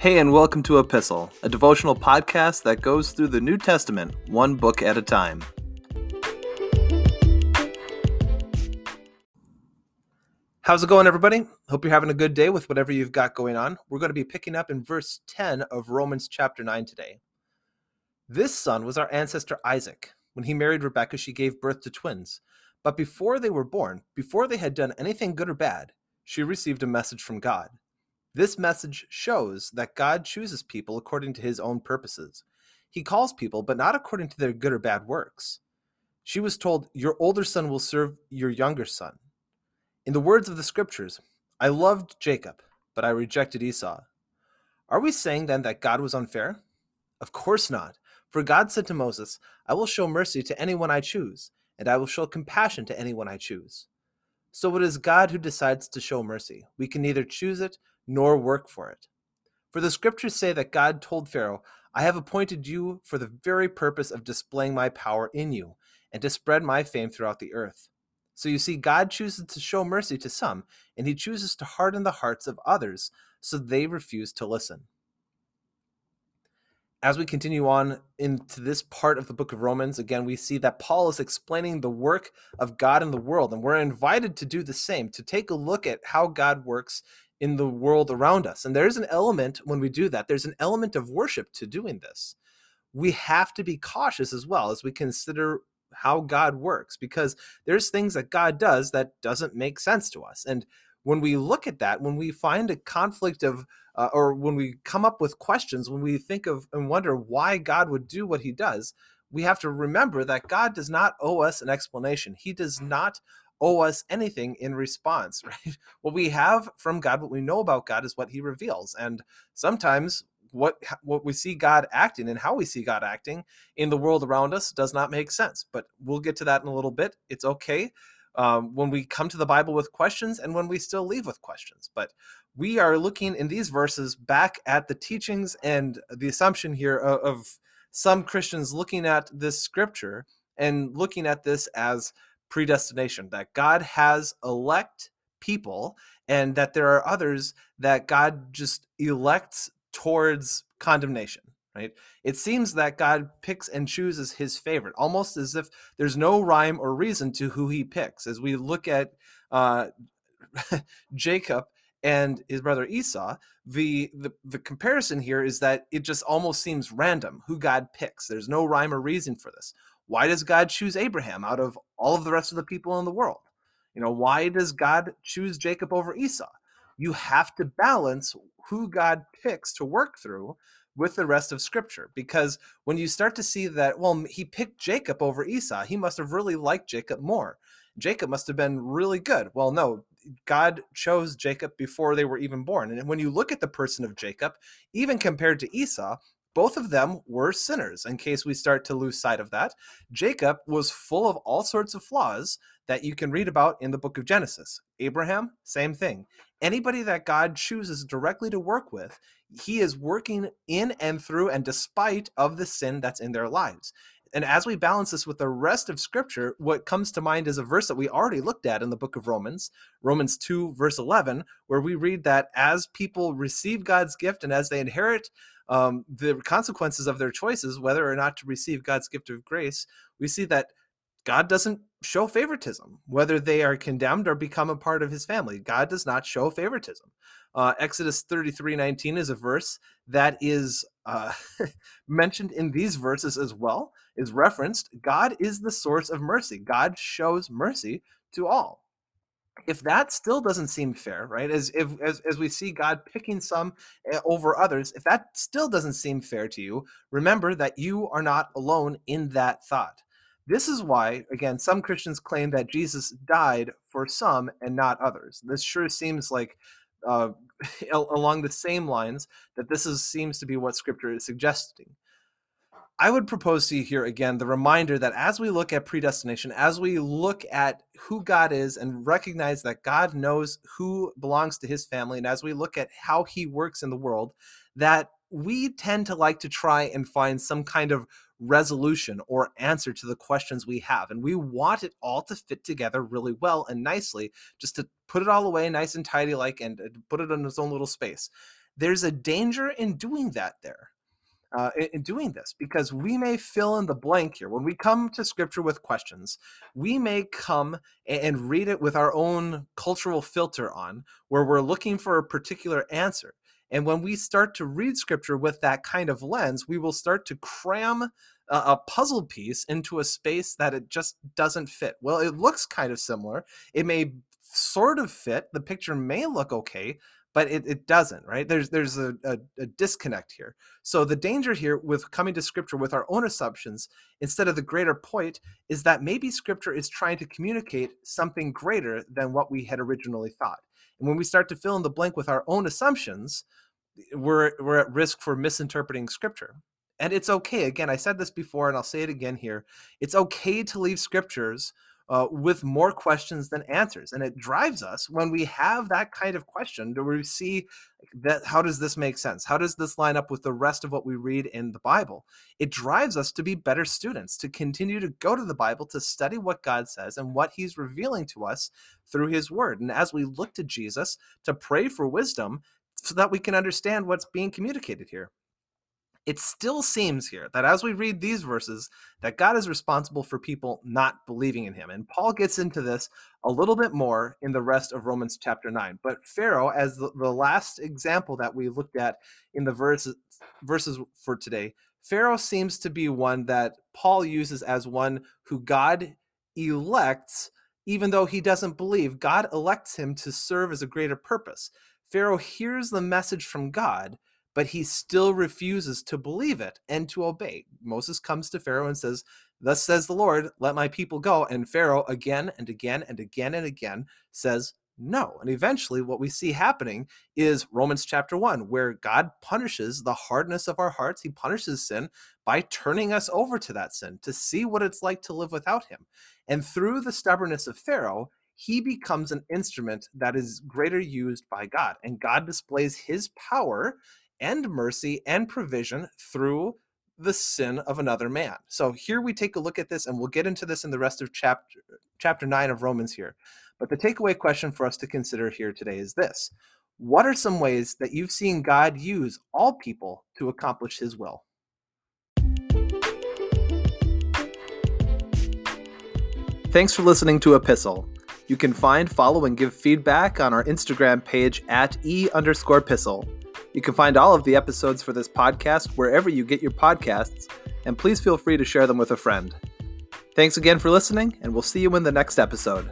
Hey, and welcome to Epistle, a devotional podcast that goes through the New Testament one book at a time. How's it going, everybody? Hope you're having a good day with whatever you've got going on. We're going to be picking up in verse 10 of Romans chapter 9 today. This son was our ancestor Isaac. When he married Rebekah, she gave birth to twins. But before they were born, before they had done anything good or bad, she received a message from God. This message shows that God chooses people according to his own purposes. He calls people, but not according to their good or bad works. She was told, Your older son will serve your younger son. In the words of the scriptures, I loved Jacob, but I rejected Esau. Are we saying then that God was unfair? Of course not. For God said to Moses, I will show mercy to anyone I choose, and I will show compassion to anyone I choose. So it is God who decides to show mercy. We can neither choose it nor work for it. For the scriptures say that God told Pharaoh, I have appointed you for the very purpose of displaying my power in you, and to spread my fame throughout the earth. So you see, God chooses to show mercy to some, and he chooses to harden the hearts of others so they refuse to listen. As we continue on into this part of the book of Romans, again, we see that Paul is explaining the work of God in the world, and we're invited to do the same, to take a look at how God works in the world around us. And there's an element when we do that, there's an element of worship to doing this. We have to be cautious as well as we consider how God works because there's things that God does that doesn't make sense to us. And when we look at that, when we find a conflict of, uh, or when we come up with questions, when we think of and wonder why God would do what he does, we have to remember that God does not owe us an explanation. He does not owe us anything in response, right? What we have from God, what we know about God is what he reveals. And sometimes what what we see God acting and how we see God acting in the world around us does not make sense. But we'll get to that in a little bit. It's okay um, when we come to the Bible with questions and when we still leave with questions. But we are looking in these verses back at the teachings and the assumption here of, of some Christians looking at this scripture and looking at this as predestination that God has elect people and that there are others that God just elects towards condemnation right? It seems that god picks and chooses his favorite almost as if there's no rhyme or reason to who he picks. As we look at uh, jacob and his brother esau the, the the comparison here is that it just almost seems random who god picks. There's no rhyme or reason for this. Why does god choose abraham out of all of the rest of the people in the world? You know why does god choose jacob over esau? You have to balance who God picks to work through with the rest of scripture because when you start to see that well he picked Jacob over Esau he must have really liked Jacob more. Jacob must have been really good. Well no God chose Jacob before they were even born. And when you look at the person of Jacob even compared to Esau both of them were sinners in case we start to lose sight of that. Jacob was full of all sorts of flaws that you can read about in the book of Genesis. Abraham same thing. Anybody that God chooses directly to work with, he is working in and through and despite of the sin that's in their lives. And as we balance this with the rest of scripture, what comes to mind is a verse that we already looked at in the book of Romans, Romans 2, verse 11, where we read that as people receive God's gift and as they inherit um, the consequences of their choices, whether or not to receive God's gift of grace, we see that God doesn't show favoritism, whether they are condemned or become a part of his family. God does not show favoritism. Uh, Exodus 33 19 is a verse that is uh, mentioned in these verses as well, is referenced. God is the source of mercy. God shows mercy to all. If that still doesn't seem fair, right? As if as, as we see God picking some eh, over others, if that still doesn't seem fair to you, remember that you are not alone in that thought this is why, again, some Christians claim that Jesus died for some and not others. This sure seems like uh, along the same lines that this is, seems to be what Scripture is suggesting. I would propose to you here again the reminder that as we look at predestination, as we look at who God is and recognize that God knows who belongs to his family, and as we look at how he works in the world, that we tend to like to try and find some kind of resolution or answer to the questions we have. And we want it all to fit together really well and nicely, just to put it all away nice and tidy, like, and uh, put it in its own little space. there's a danger in doing that there uh, in, in, doing this because we may fill in the blank here. When we come to scripture with questions, we may come and, read it with our own cultural filter on, where we're looking for a particular answer. And when we start to read scripture with that kind of lens, we will start to cram a, a puzzle piece into a space that it just doesn't fit. Well, it looks kind of similar. It may sort of fit. The picture may look okay, but it, it doesn't right? There's there's a, a, a, disconnect here. So the danger here with coming to scripture with our own assumptions instead of the greater point is that maybe scripture is trying to communicate something greater than what we had originally thought. And when we start to fill in the blank with our own assumptions we're we're at risk for misinterpreting scripture. And it's okay again i said this before and i'll say it again here. It's okay to leave scriptures uh, with more questions than answers. And it drives us when we have that kind of question Do we see that how does this make sense? How does this line up with the rest of what we read in the Bible? It drives us to be better students, to continue to go to the Bible, to study what God says and what He's revealing to us through His Word. And as we look to Jesus, to pray for wisdom so that we can understand what's being communicated here it still seems here that as we read these verses that god is responsible for people not believing in him and paul gets into this a little bit more in the rest of romans chapter 9 but pharaoh as the, the last example that we looked at in the verses verses for today pharaoh seems to be one that paul uses as one who god elects even though he doesn't believe. God elects him to serve as a greater purpose. Pharaoh hears the message from god but he still refuses to believe it and to obey. Moses comes to Pharaoh and says, Thus says the Lord, let my people go. And Pharaoh again and again and again and again says, no. And eventually, what we see happening is Romans chapter 1, where God punishes the hardness of our hearts. He punishes sin by turning us over to that sin to see what it's like to live without Him. And through the stubbornness of Pharaoh, he becomes an instrument that is greater used by God. And God displays His power and mercy and provision through the sin of another man. So here we take a look at this, and we'll get into this in the rest of chapter chapter nine of Romans here. But the takeaway question for us to consider here today is this: What are some ways that you've seen God use all people to accomplish His will? Thanks for listening to Epistle. You can find, follow, and give feedback on our Instagram page at e underscore epistle. You can find all of the episodes for this podcast wherever you get your podcasts, and please feel free to share them with a friend. Thanks again for listening, and we'll see you in the next episode.